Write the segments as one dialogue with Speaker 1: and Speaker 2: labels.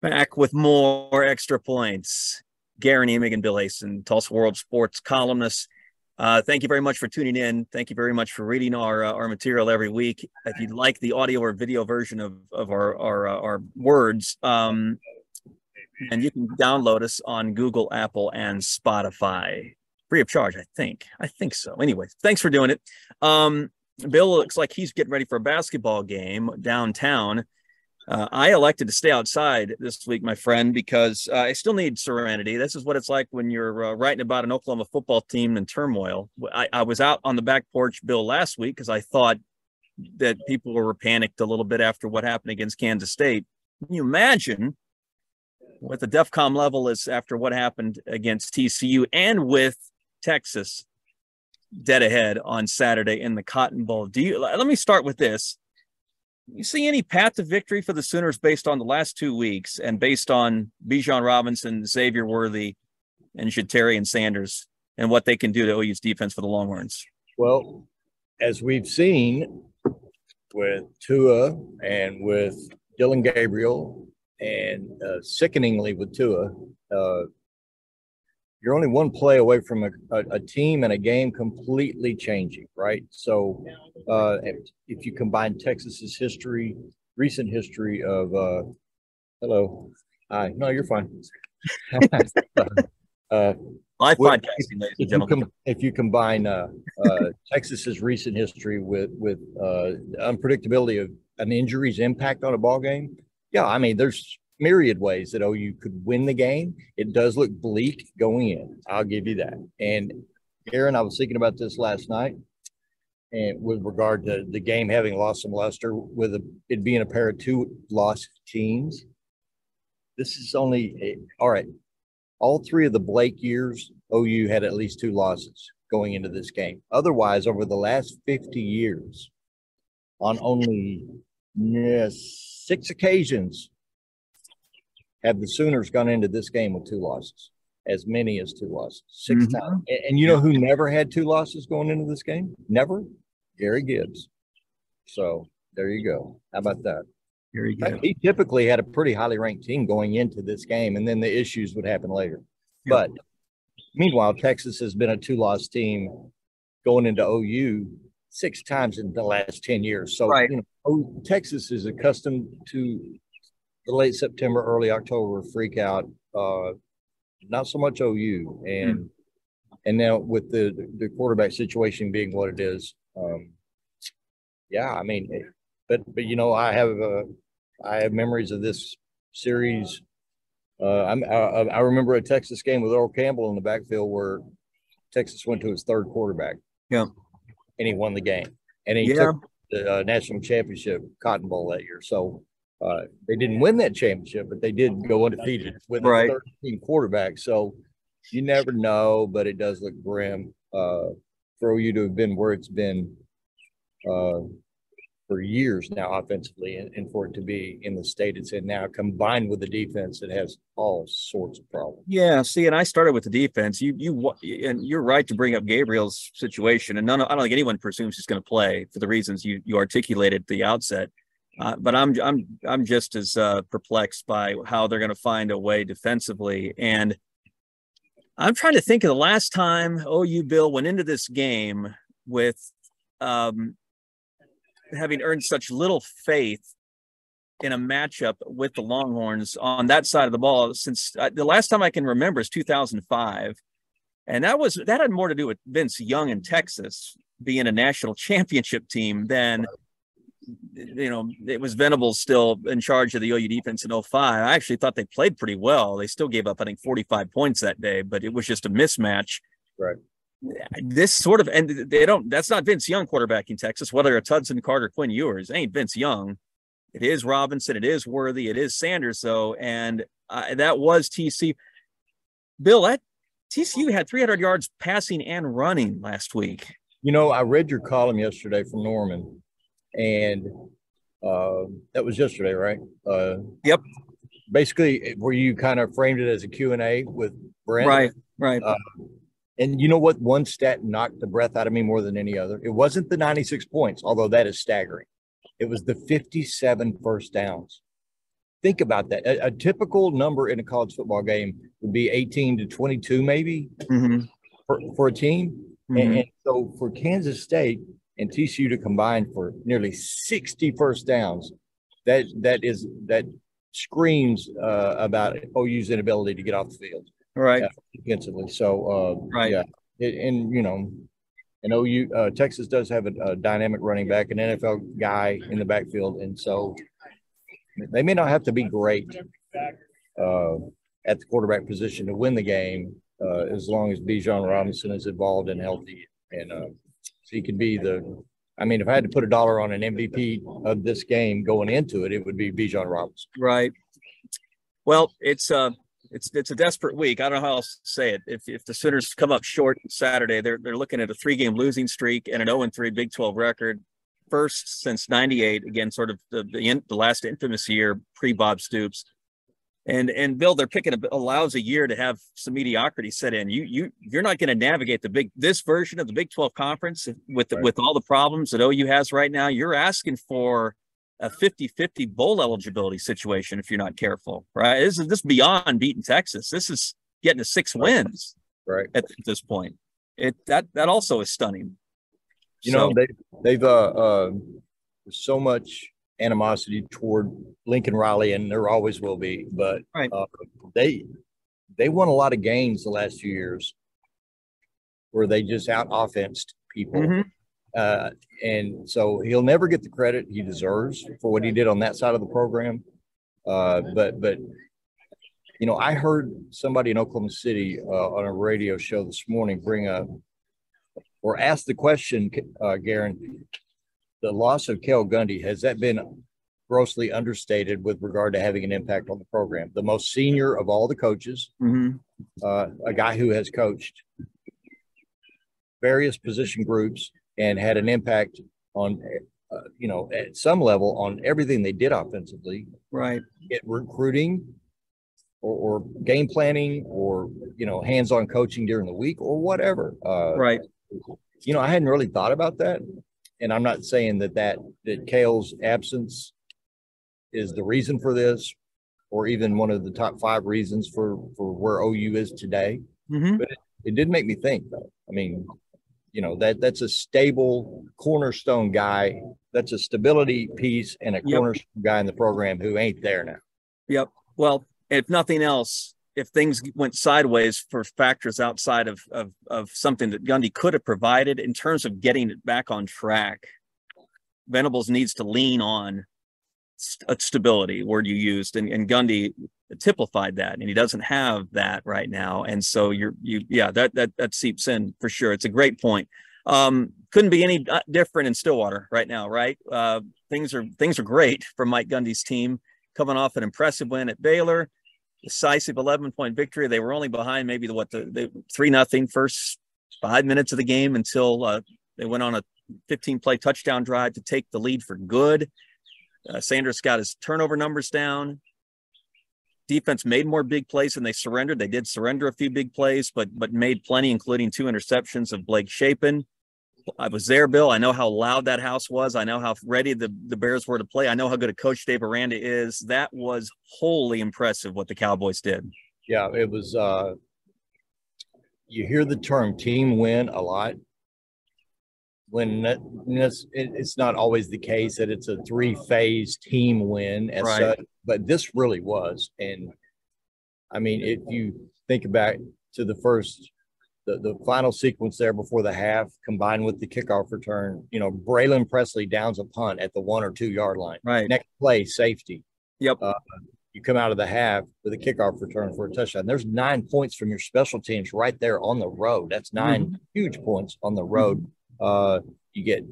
Speaker 1: Back with more extra points. Guerin Emig and Bill Haisten, Tulsa World Sports columnists. Uh, thank you very much for tuning in. Thank you very much for reading our uh, our material every week. If you'd like the audio or video version of of our our, uh, our words, um, and you can download us on Google, Apple, and Spotify, free of charge. I think. I think so. Anyway, thanks for doing it. Um, Bill looks like he's getting ready for a basketball game downtown. Uh, I elected to stay outside this week, my friend, because uh, I still need serenity. This is what it's like when you're uh, writing about an Oklahoma football team in turmoil. I, I was out on the back porch, Bill, last week because I thought that people were panicked a little bit after what happened against Kansas State. Can you imagine what the DEFCON level is after what happened against TCU and with Texas dead ahead on Saturday in the Cotton Bowl? Do you? Let me start with this you see any path to victory for the Sooners based on the last two weeks and based on Bijan Robinson, Xavier Worthy, and Ja'Tavion Sanders and what they can do to OU's defense for the Longhorns?
Speaker 2: Well, as we've seen with Tua and with Dillon Gabriel and uh, sickeningly with Tua, uh, you're only one play away from a, a, a, team and a game completely changing, right? So, uh, if you combine Texas's history, recent history of, uh, hello, hi, no, you're fine.
Speaker 1: uh, Live podcasting, ladies
Speaker 2: and gentlemen. Com- if you combine uh, uh, Texas's recent history with with uh, unpredictability of an injury's impact on a ball game, yeah, I mean, there's myriad ways that OU could win the game. It does look bleak going in. I'll give you that. And Aaron, I was thinking about this last night, and with regard to the game having lost some luster, with a, it being a pair of two lost teams. This is only a, all right. All three of the Blake years, OU had at least two losses going into this game. Otherwise, over the last 50 years, on only six occasions, have the Sooners gone into this game with two losses, as many as two losses, 6 mm-hmm. times. And, and, you know who never had two losses going into this game? Never? Gary Gibbs. So there you go. How about that?
Speaker 1: Gary Gibbs.
Speaker 2: He typically had a pretty highly ranked team going into this game, and then the issues would happen later. But meanwhile, Texas has been a two loss team going into OU six times in the last 10 years. So, right. you know, Texas is accustomed to the late September, early October freak out. Uh, not so much OU, and mm. and now with the the quarterback situation being what it is, um, yeah, I mean, but but you know, I have uh, I have memories of this series. Uh, I'm, I, I remember a Texas game with Earl Campbell in the backfield where Texas went to his third quarterback.
Speaker 1: Yeah,
Speaker 2: and he won the game, and he yeah. took the uh, national championship Cotton Bowl that year. So uh, they didn't win that championship, but they did go undefeated with right. a 13 quarterback. So you never know, but it does look grim uh, for you to have been where it's been uh, for years now offensively, and, and, for it to be in the state it's in now, combined with the defense that has all sorts of problems.
Speaker 1: Yeah, see, and I started with the defense. You, you, and you're right to bring up Gabriel's situation, and none. I don't think anyone presumes he's going to play for the reasons you you articulated at the outset. Uh, but I'm I'm I'm just as uh, perplexed by how they're going to find a way defensively, and I'm trying to think of the last time OU Bill went into this game with um, having earned such little faith in a matchup with the Longhorns on that side of the ball since uh, the last time I can remember is 2005, and that was that had more to do with Vince Young in Texas being a national championship team than you know, it was Venables still in charge of the OU defense in 05. I actually thought they played pretty well. They still gave up, I think, 45 points that day, but it was just a mismatch.
Speaker 2: Right.
Speaker 1: This sort of, and they don't, that's not Vince Young quarterbacking Texas, whether it's Hudson Carter, Quinn Ewers, ain't Vince Young. It is Robinson, it is Worthy, it is Sanders, though. And uh, that was TC. Bill, that TCU had 300 yards passing and running last week.
Speaker 2: You know, I read your column yesterday from Norman and uh, that was yesterday, right? Uh,
Speaker 1: yep.
Speaker 2: Basically, where you kind of framed it as a Q and A with Brent,
Speaker 1: right? Right. Uh,
Speaker 2: and you know what? One stat knocked the breath out of me more than any other. It wasn't the 96 points, although that is staggering. It was the 57 first downs. think about that. A, a, typical number in a college football game would be 18 to 22, maybe mm-hmm. for, for a team. Mm-hmm. And, and, so for Kansas State and TCU to combine for nearly 60 first downs, that that is that screams uh, about OU's inability to get off the field.
Speaker 1: Right. Uh,
Speaker 2: defensively. So, uh, right. Yeah. It, and, you know, and OU, uh, Texas does have a, a, dynamic running back, an NFL guy in the backfield. And so they may not have to be great uh, at the quarterback position to win the game uh, as long as Bijan Robinson is involved and healthy. And uh, he could be the, I mean, if I had to put a dollar on an MVP of this game going into it, it would be Bijan Robinson.
Speaker 1: Right. Well, it's uh it's it's a desperate week. I don't know how else to say it. If if the Sooners come up short Saturday, they're they're looking at a three game losing streak and an 0 3 Big 12 record, first since '98. Again, sort of the the, the last infamous year pre Bob Stoops. And and Bill, they're picking a, allows a year to have some mediocrity set in. You you you're not going to navigate the big this version of the Big 12 conference with right. with all the problems that OU has right now. You're asking for a 50-50 bowl eligibility situation if you're not careful, right? This is this beyond beating Texas. This is getting to six wins
Speaker 2: right
Speaker 1: at, at this point. It that that also is stunning.
Speaker 2: You so, know, they they've uh, uh so much animosity toward Lincoln Riley, and there always will be. But right. uh, they they won a lot of games the last few years where they just out offensed people. Mm-hmm. Uh, and so he'll never get the credit he deserves for what he did on that side of the program. Uh, but but you know, I heard somebody in Oklahoma City uh, on a radio show this morning bring up or ask the question, uh, Guerin, the loss of Cale Gundy has that been grossly understated with regard to having an impact on the program? The most senior of all the coaches, mm-hmm. uh, a guy who has coached various position groups and had an impact on, uh, you know, at some level on everything they did offensively.
Speaker 1: Right.
Speaker 2: Get recruiting or, or, game planning or, you know, hands on coaching during the week or whatever.
Speaker 1: Uh, right.
Speaker 2: You know, I hadn't really thought about that. And I'm not saying that that, that Cale's absence is the reason for this or even one of the top five reasons for, for where OU is today. Mm-hmm. But it, it did make me think though. I mean, you know that that's a stable cornerstone guy that's a stability piece and a yep. cornerstone guy in the program who ain't there now
Speaker 1: yep well if nothing else if things went sideways for factors outside of, of, of something that Gundy could have provided in terms of getting it back on track, Venables needs to lean on st- stability, word you used, and, and Gundy typified that and he doesn't have that right now and so you're you yeah that that that seeps in for sure. It's a great point. Um couldn't be any uh, different in stillwater right now right? Uh things are things are great for mike gundy's team. Coming off an impressive win at baylor decisive 11 point victory they were only behind maybe the what the, the three nothing first five minutes of the game until uh, they went on a 15 play touchdown drive to take the lead for good uh, sanders got his turnover numbers down defense made more big plays than they surrendered. They did surrender a few big plays, but but made plenty, including two interceptions of Blake Shapen. I was there, Bill. I know how loud that house was. I know how ready the, the Bears were to play. I know how good a coach Dave Aranda is. That was wholly impressive what the Cowboys did.
Speaker 2: Yeah, it was. uh You hear the term team win a lot. When it's, it's not always the case that it's a three phase team win as right. such but this really was. And I mean, if you think back to the first, the, the final sequence there before the half, combined with the kickoff return, you know, Brennan Presley downs a punt at the one or two yard line.
Speaker 1: Right.
Speaker 2: Next play, safety.
Speaker 1: Yep. Uh,
Speaker 2: you come out of the half with a kickoff return for a touchdown. There's nine points from your special teams right there on the road. That's 9 mm-hmm. huge points on the road. Mm-hmm. Uh, you get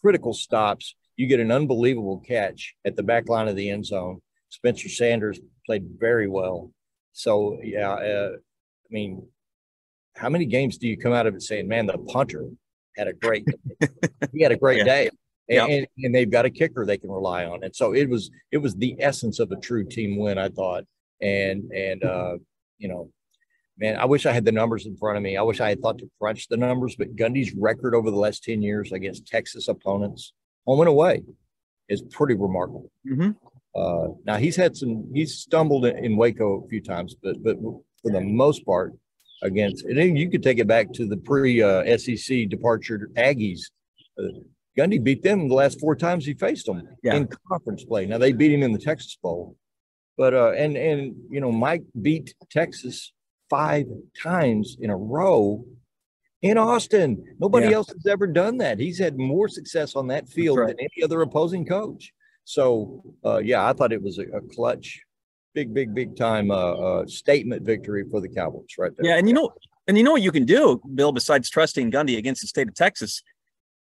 Speaker 2: critical stops. You get an unbelievable catch at the back line of the end zone. Spencer Sanders played very well. So yeah, uh, I mean, how many games do you come out of it saying, "Man, the punter had a great, he had a great yeah. day," and, yep. and, they've got a kicker they can rely on, and so it was it was the essence of a true team win, I thought, and and uh, you know, man, I wish I had the numbers in front of me. I wish I had thought to crunch the numbers, but Gundy's record over the last ten years against Texas opponents, home and away, is pretty remarkable.
Speaker 1: Mm-hmm.
Speaker 2: Uh, now he's had some, he's stumbled in Waco a few times, but but for the most part, against and then you could take it back to the pre uh, SEC departure Aggies. Uh, Gundy beat them the last four times he faced them yeah. in conference play. Now they beat him in the Texas Bowl, but uh, and and you know Mike beat Texas five times in a row in Austin. Nobody yeah. else has ever done that. He's had more success on that field right. than any other opposing coach. So, uh, yeah, I thought it was a, a clutch, big, big, big time uh, uh, statement victory for the Cowboys right there.
Speaker 1: Yeah, and you know, and you know what you can do, Bill, besides trusting Gundy against the state of Texas.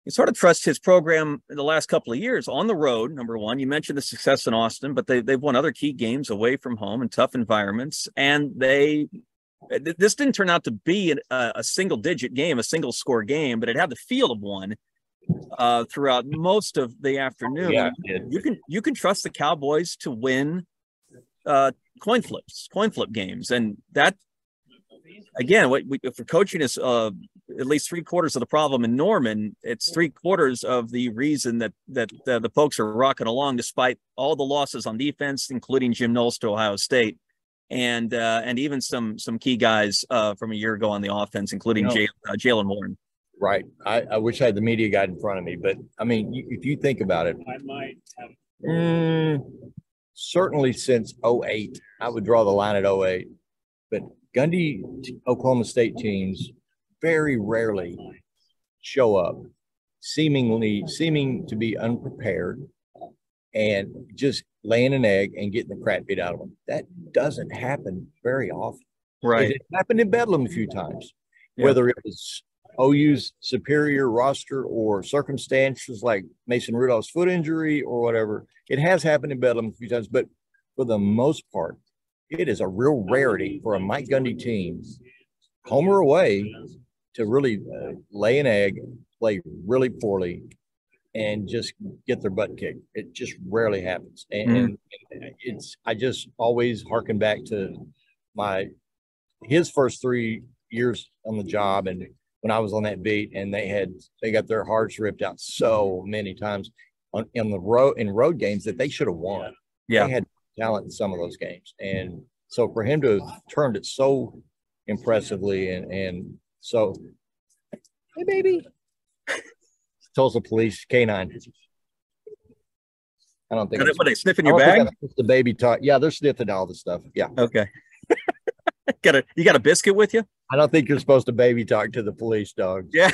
Speaker 1: You sort of trust his program in the last couple of years on the road. Number one, you mentioned the success in Austin, but they, they've won other key games away from home in tough environments, and they this didn't turn out to be a, a, single digit game, a single score game, but it had the feel of one uh, throughout most of the afternoon. Yeah, you can you can trust the Cowboys to win uh, coin flips, coin flip games, and that again, what we, for coaching is uh, at least three quarters of the problem in Norman. It's three quarters of the reason that that uh, the Pokes are rocking along despite all the losses on defense, including Jim Knowles to Ohio State and uh, and even some some key guys uh, from a year ago on the offense, including you know, uh, Jaylen Warren.
Speaker 2: Right. I, I, wish I had the media guide in front of me, but I mean, you, if you think about it, I might have. Mm, certainly since 08, I would draw the line at 08. But Gundy Oklahoma State teams very rarely show up, seemingly seeming to be unprepared and just laying an egg and getting the crap beat out of them. That doesn't happen very often.
Speaker 1: Right.
Speaker 2: It happened in Bedlam a few times, yeah. whether it was OU's superior roster or circumstances like Mason Rudolph's foot injury or whatever. It has happened in Bedlam a few times, but for the most part, it is a real rarity for a Mike Gundy team, home or away, to really uh, lay an egg, play really poorly, and just get their butt kicked. It just rarely happens. And, mm-hmm. and, it's I just always harken back to my his first three years on the job and when I was on that beat and they had they got their hearts ripped out so many times on in the road in road games that they should have won.
Speaker 1: Yeah.
Speaker 2: They had talent in some of those games. And so for him to have turned it so impressively and and so hey baby Tulsa police canine. I don't think.
Speaker 1: Are they, sniffing your bag?
Speaker 2: The baby talk. Yeah, they're sniffing all the stuff. Yeah.
Speaker 1: Okay. got a you got a biscuit with you?
Speaker 2: I don't think you're supposed to baby talk to the police dog.
Speaker 1: Yeah.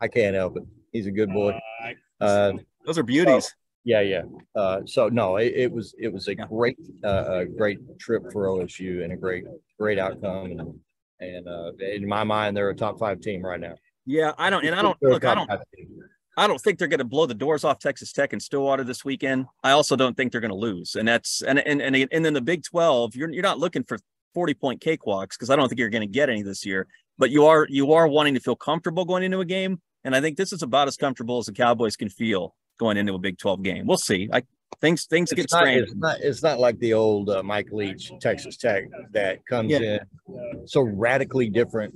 Speaker 2: I can't help it. He's a good boy. Uh,
Speaker 1: Those are beauties.
Speaker 2: So, yeah, yeah. Uh, so no, it, it, was it was a yeah. great uh, a great trip for OSU and a great great outcome and and uh, in my mind they're a top five team right now.
Speaker 1: Yeah, I don't, and I don't look. I don't. I don't think they're going to blow the doors off Texas Tech and Stillwater this weekend. I also don't think they're going to lose, and that's and and and and then the Big Twelve. You're you're not looking for forty point cakewalks because I don't think you're going to get any this year. But you are you are wanting to feel comfortable going into a game, and I think this is about as comfortable as the Cowboys can feel going into a Big Twelve game. We'll see. I things things it's get not, strange.
Speaker 2: It's not, it's not like the old uh, Mike Leach Texas Tech that comes yeah. in so radically different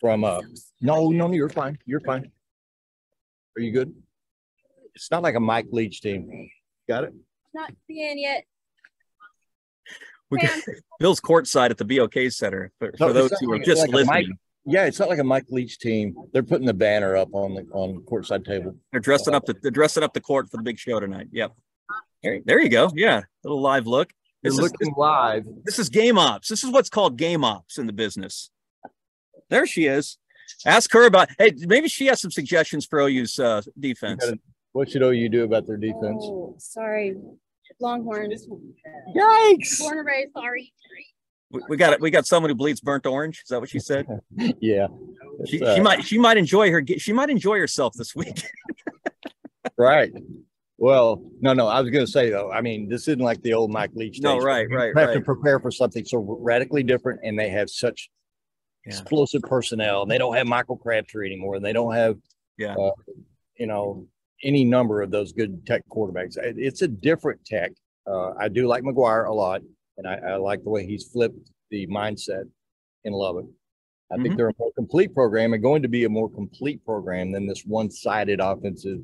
Speaker 2: from uh no no you're fine you're fine. Are you good? It's not like a Mike Leach team. Got it?
Speaker 3: Not seeing yet.
Speaker 1: We got Bill's courtside at the BOK Center for, for those who are just like listening.
Speaker 2: Mike, yeah, it's not like a Mike Leach team. They're putting the banner up on the on courtside table.
Speaker 1: They're dressing up the they're dressing up the court for the big show tonight. Yep. There, there you go. Yeah, little live look.
Speaker 2: This You're is, looking this, live.
Speaker 1: This is game ops. This is what's called game ops in the business. There she is. Ask her about. Hey, maybe she has some suggestions for OU's uh, defense.
Speaker 2: What should OU do about their defense?
Speaker 3: Oh, sorry, Longhorns.
Speaker 2: Yikes!
Speaker 3: Born and raised. Sorry.
Speaker 1: We, we got it. We got someone who bleeds burnt orange. Is that what she said?
Speaker 2: yeah.
Speaker 1: She, uh, she might. She might enjoy her. She might enjoy herself this week.
Speaker 2: right. Well, no, no. I was going to say though. I mean, this isn't like the old Mike Leach. Days.
Speaker 1: No, right, right.
Speaker 2: You have
Speaker 1: right.
Speaker 2: to prepare for something so radically different, and they have such yeah. explosive personnel. And they don't have Michael Crabtree anymore. And they don't have,
Speaker 1: yeah, uh,
Speaker 2: you know, any number of those good tech quarterbacks. It's a different tech. Uh, I do like McGuire a lot, and I, I, like the way he's flipped the mindset in Lubbock. I mm-hmm. think they're a more complete program and going to be a more complete program than this one-sided offensive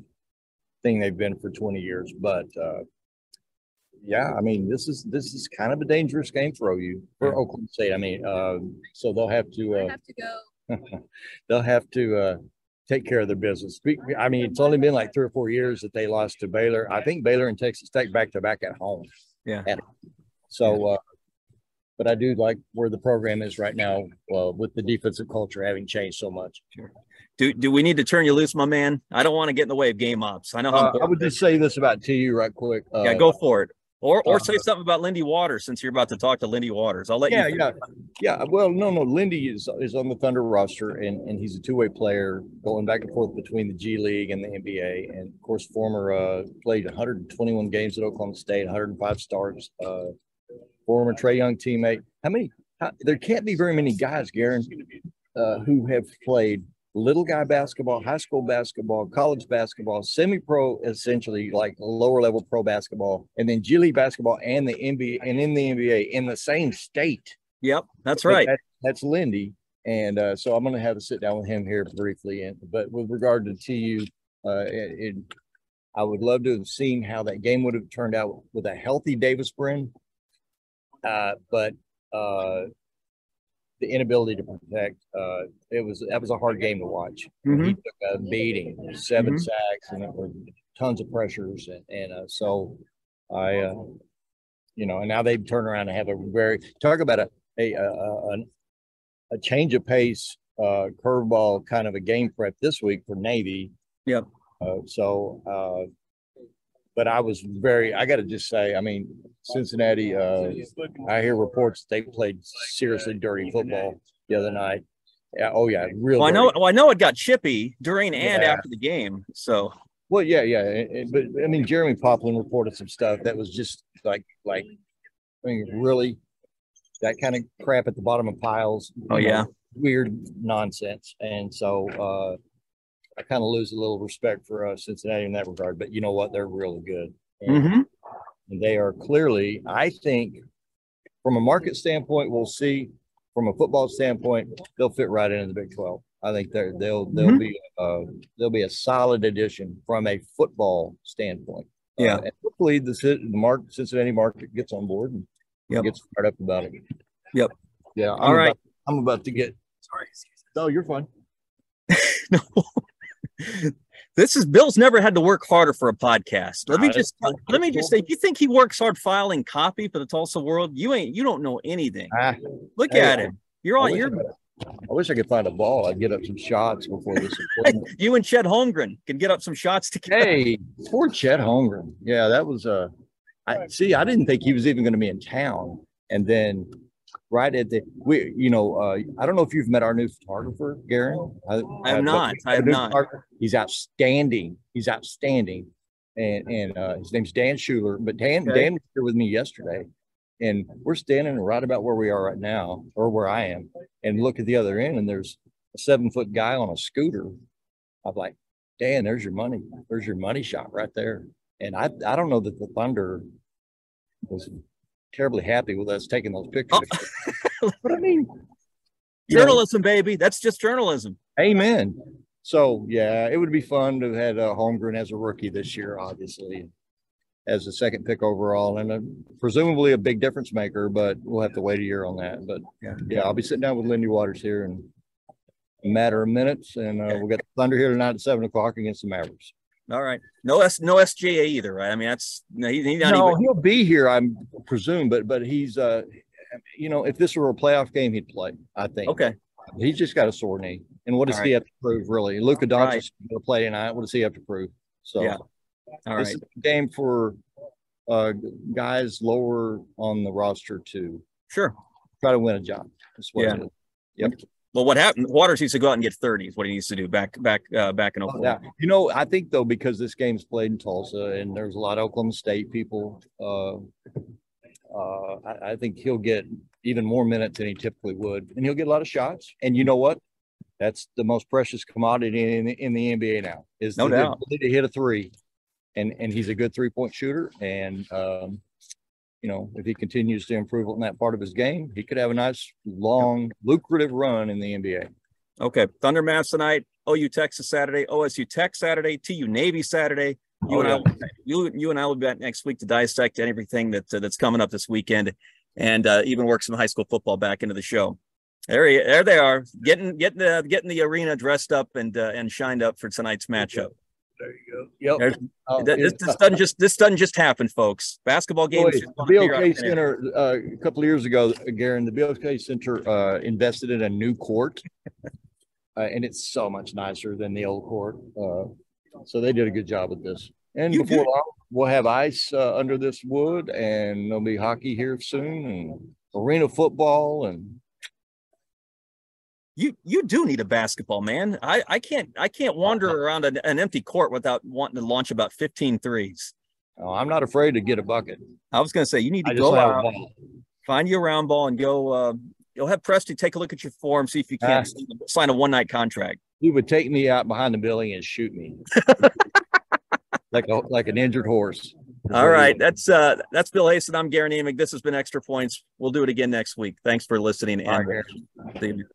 Speaker 2: thing they've been for 20 years. But uh, yeah, I mean, this is this is kind of a dangerous game for OU for
Speaker 1: Yeah.
Speaker 2: Oklahoma State. I mean, uh, so they'll have to uh,
Speaker 3: have to go.
Speaker 2: they'll have to uh, take care of their business. Speak- I mean, it's only been like three or four years that they lost to Baylor. I think Baylor and Texas Tech back to back at home.
Speaker 1: Yeah.
Speaker 2: At- so, uh, but I do like where the program is right now uh, with the defensive culture having changed so much.
Speaker 1: Do do we need to turn you loose, my man? I don't want to get in the way of game ops. I know how
Speaker 2: Uh, I would just say this about TU right quick. Uh,
Speaker 1: Yeah, go for it. Or or
Speaker 2: uh,
Speaker 1: say something about Lindy Waters since you're about to talk to Lindy Waters. I'll let
Speaker 2: Yeah,
Speaker 1: you.
Speaker 2: Yeah, yeah, yeah. Well, no, no. Lindy is is on the Thunder roster, and and he's a two way player going back and forth between the G League and the NBA, and of course, former uh, played 121 games at Oklahoma State, 105 starts. Uh, former Trae Young teammate. How many? How, there can't be very many guys, Guerin, uh, who have played little guy basketball, high school basketball, college basketball, semi pro, essentially like lower level pro basketball, and then G League basketball and the NBA and in the NBA in the same state.
Speaker 1: Yep, that's right.
Speaker 2: that- that's Lindy. And uh, so I'm going to have a sit down with him here briefly. And but with regard to TU, uh, it, it, I would love to have seen how that game would have turned out with a healthy Davis Brin. Uh, but uh, the inability to protect, uh, it was that was a hard game to watch.
Speaker 1: Mhm.
Speaker 2: He took a beating, 7
Speaker 1: Mhm.
Speaker 2: sacks, and it was tons of pressures. And, and uh, so I, uh, you know, and now they've turned around and have a very talk about a a a, a, a change of pace, uh, curveball kind of a game prep this week for Navy.
Speaker 1: Yep.
Speaker 2: Uh, so, uh, but I was very, I got to just say, I mean, Cincinnati, uh, I hear reports they played seriously dirty football the other night. Yeah. Oh yeah. Real.
Speaker 1: Well, I know. Well, I know it got chippy during and
Speaker 2: Yeah.
Speaker 1: after the game. So
Speaker 2: Well, yeah, yeah, it- it- but I mean, Jeremy Poplin reported some stuff that was just like, like, I mean, really, that kind of crap at the bottom of piles.
Speaker 1: Oh,
Speaker 2: know,
Speaker 1: yeah.
Speaker 2: weird nonsense, and so uh, I kind of lose a little respect for uh, Cincinnati in that regard. But you know what? They're really good, and,
Speaker 1: mhm.
Speaker 2: and they are clearly, I think, from a market standpoint, we'll see. From a football standpoint, they'll fit right into the Big Twelve. I think they're they'll they'll
Speaker 1: Mhm.
Speaker 2: be uh they'll be a solid addition from a football standpoint. Uh,
Speaker 1: Yeah.
Speaker 2: and hopefully the the market Cincinnati market gets on board and
Speaker 1: Yep.
Speaker 2: gets fired up about it.
Speaker 1: Yep.
Speaker 2: Yeah. I'm
Speaker 1: All right.
Speaker 2: about- I'm about to get.
Speaker 1: Sorry.
Speaker 2: No, you're fine.
Speaker 1: no. This is Bill's never had to work harder for a podcast. Let me
Speaker 2: Nah,
Speaker 1: just
Speaker 2: cool.
Speaker 1: let me just say, you think he works hard filing copy for the Tulsa World, you ain't you don't know anything.
Speaker 2: Ah,
Speaker 1: Look at him. You're on. You're
Speaker 2: I, I wish I could find a ball. I'd get up some shots before this.
Speaker 1: you and Chet Holmgren can get up some shots together.
Speaker 2: hey, poor Chet Holmgren. Yeah, that was uh I see. I didn't think he was even going to be in town, and then right at the we, you know, uh, I don't know if you've met our new photographer, Guerin. I,
Speaker 1: I have
Speaker 2: but
Speaker 1: not. I have not.
Speaker 2: He's outstanding. He's outstanding, and and uh, his name's Dan Schuler. But Dan
Speaker 1: Okay.
Speaker 2: Dan was here with me yesterday, and we're standing right about where we are right now, or where I am, and look at the other end, and there's a seven foot guy on a scooter. I'm like, Dan, there's your money. There's your money shot right there. And I, I don't know that the Thunder was terribly happy with us taking those pictures. but I mean, you know,
Speaker 1: Journalism, baby. That's just journalism.
Speaker 2: amen. So yeah, it would be fun to have had uh, Holmgren as a rookie this year, obviously, as the second pick overall, and uh presumably a big difference maker. But we'll have to wait a year on that. But
Speaker 1: Yeah.
Speaker 2: yeah, I'll be sitting down with Lindy Waters here in a matter of minutes, and uh, we'll get the Thunder here tonight at seven o'clock against the Mavericks.
Speaker 1: All right. No S no SGA either, right? I mean, that's no, he, not
Speaker 2: no,
Speaker 1: even
Speaker 2: he'll be here, I presume, but but he's uh, you know, if this were a playoff game, he'd play. I think.
Speaker 1: okay.
Speaker 2: He's just got a sore knee, and what does
Speaker 1: All
Speaker 2: he
Speaker 1: right.
Speaker 2: have to prove, really? Luka Doncic
Speaker 1: Right.
Speaker 2: is going to play tonight. What does he have to prove? So
Speaker 1: Yeah. All
Speaker 2: this
Speaker 1: right.
Speaker 2: is a game for uh guys lower on the roster to
Speaker 1: Sure.
Speaker 2: try to win a job. That's what
Speaker 1: Yeah.
Speaker 2: it is. Yep.
Speaker 1: Well, what happened? Waters needs to go out and get 30 is what he needs to do back back uh, back in
Speaker 2: Oh,
Speaker 1: Oklahoma.
Speaker 2: yeah. You know, I think though, because this game's played in Tulsa and there's a lot of Oklahoma State people, uh, uh, I, I think he'll get even more minutes than he typically would, and he'll get a lot of shots. And you know what? That's the most precious commodity in, in the NBA now is
Speaker 1: No
Speaker 2: the
Speaker 1: doubt.
Speaker 2: ability to hit a three, and and he's a good three point shooter. And um, you know, if he continues to improve on that part of his game, he could have a nice, long, lucrative run in the NBA.
Speaker 1: Okay. Thunder Mavs tonight. OU Texas Saturday. OSU Tech Saturday. TU Navy Saturday. You
Speaker 2: Oh,
Speaker 1: and
Speaker 2: yeah.
Speaker 1: I, will- you, you and I will be back next week to dissect everything that uh, that's coming up this weekend, and uh, even work some high school football back into the show. There, he, there they are, getting getting the getting the arena dressed up and uh, and shined up for tonight's matchup.
Speaker 2: There you go. Yep. Oh,
Speaker 1: this, this doesn't just this doesn't just happen, folks. Basketball games.
Speaker 2: the
Speaker 1: just wanna figure out
Speaker 2: BOK
Speaker 1: thin air.
Speaker 2: Center, uh, a couple of years ago, Guerin, the Bill BOK Center, uh, invested in a new court. Uh, and it's so much nicer than the old court. Uh, so they did a good job with this. And
Speaker 1: You
Speaker 2: before long, we'll have ice, uh, under this wood and there'll be hockey here soon and arena football and
Speaker 1: You you do need a basketball, man. I I can't I can't wander around an, an empty court without wanting to launch about 15 threes.
Speaker 2: uh, I'm not afraid to get a bucket.
Speaker 1: I was going to say you need to go out, find you a round ball, and go. Uh, you'll have Presty take a look at your form, see if you can't
Speaker 2: Ah.
Speaker 1: sign a one night contract.
Speaker 2: He would take me out behind the building and shoot me. Like a, like an injured horse.
Speaker 1: All right, that's uh that's Bill Haisten. I'm Guerin Emig. This has been Extra Points. We'll do it again next week. Thanks for listening
Speaker 2: All
Speaker 1: and
Speaker 2: right,
Speaker 1: see you.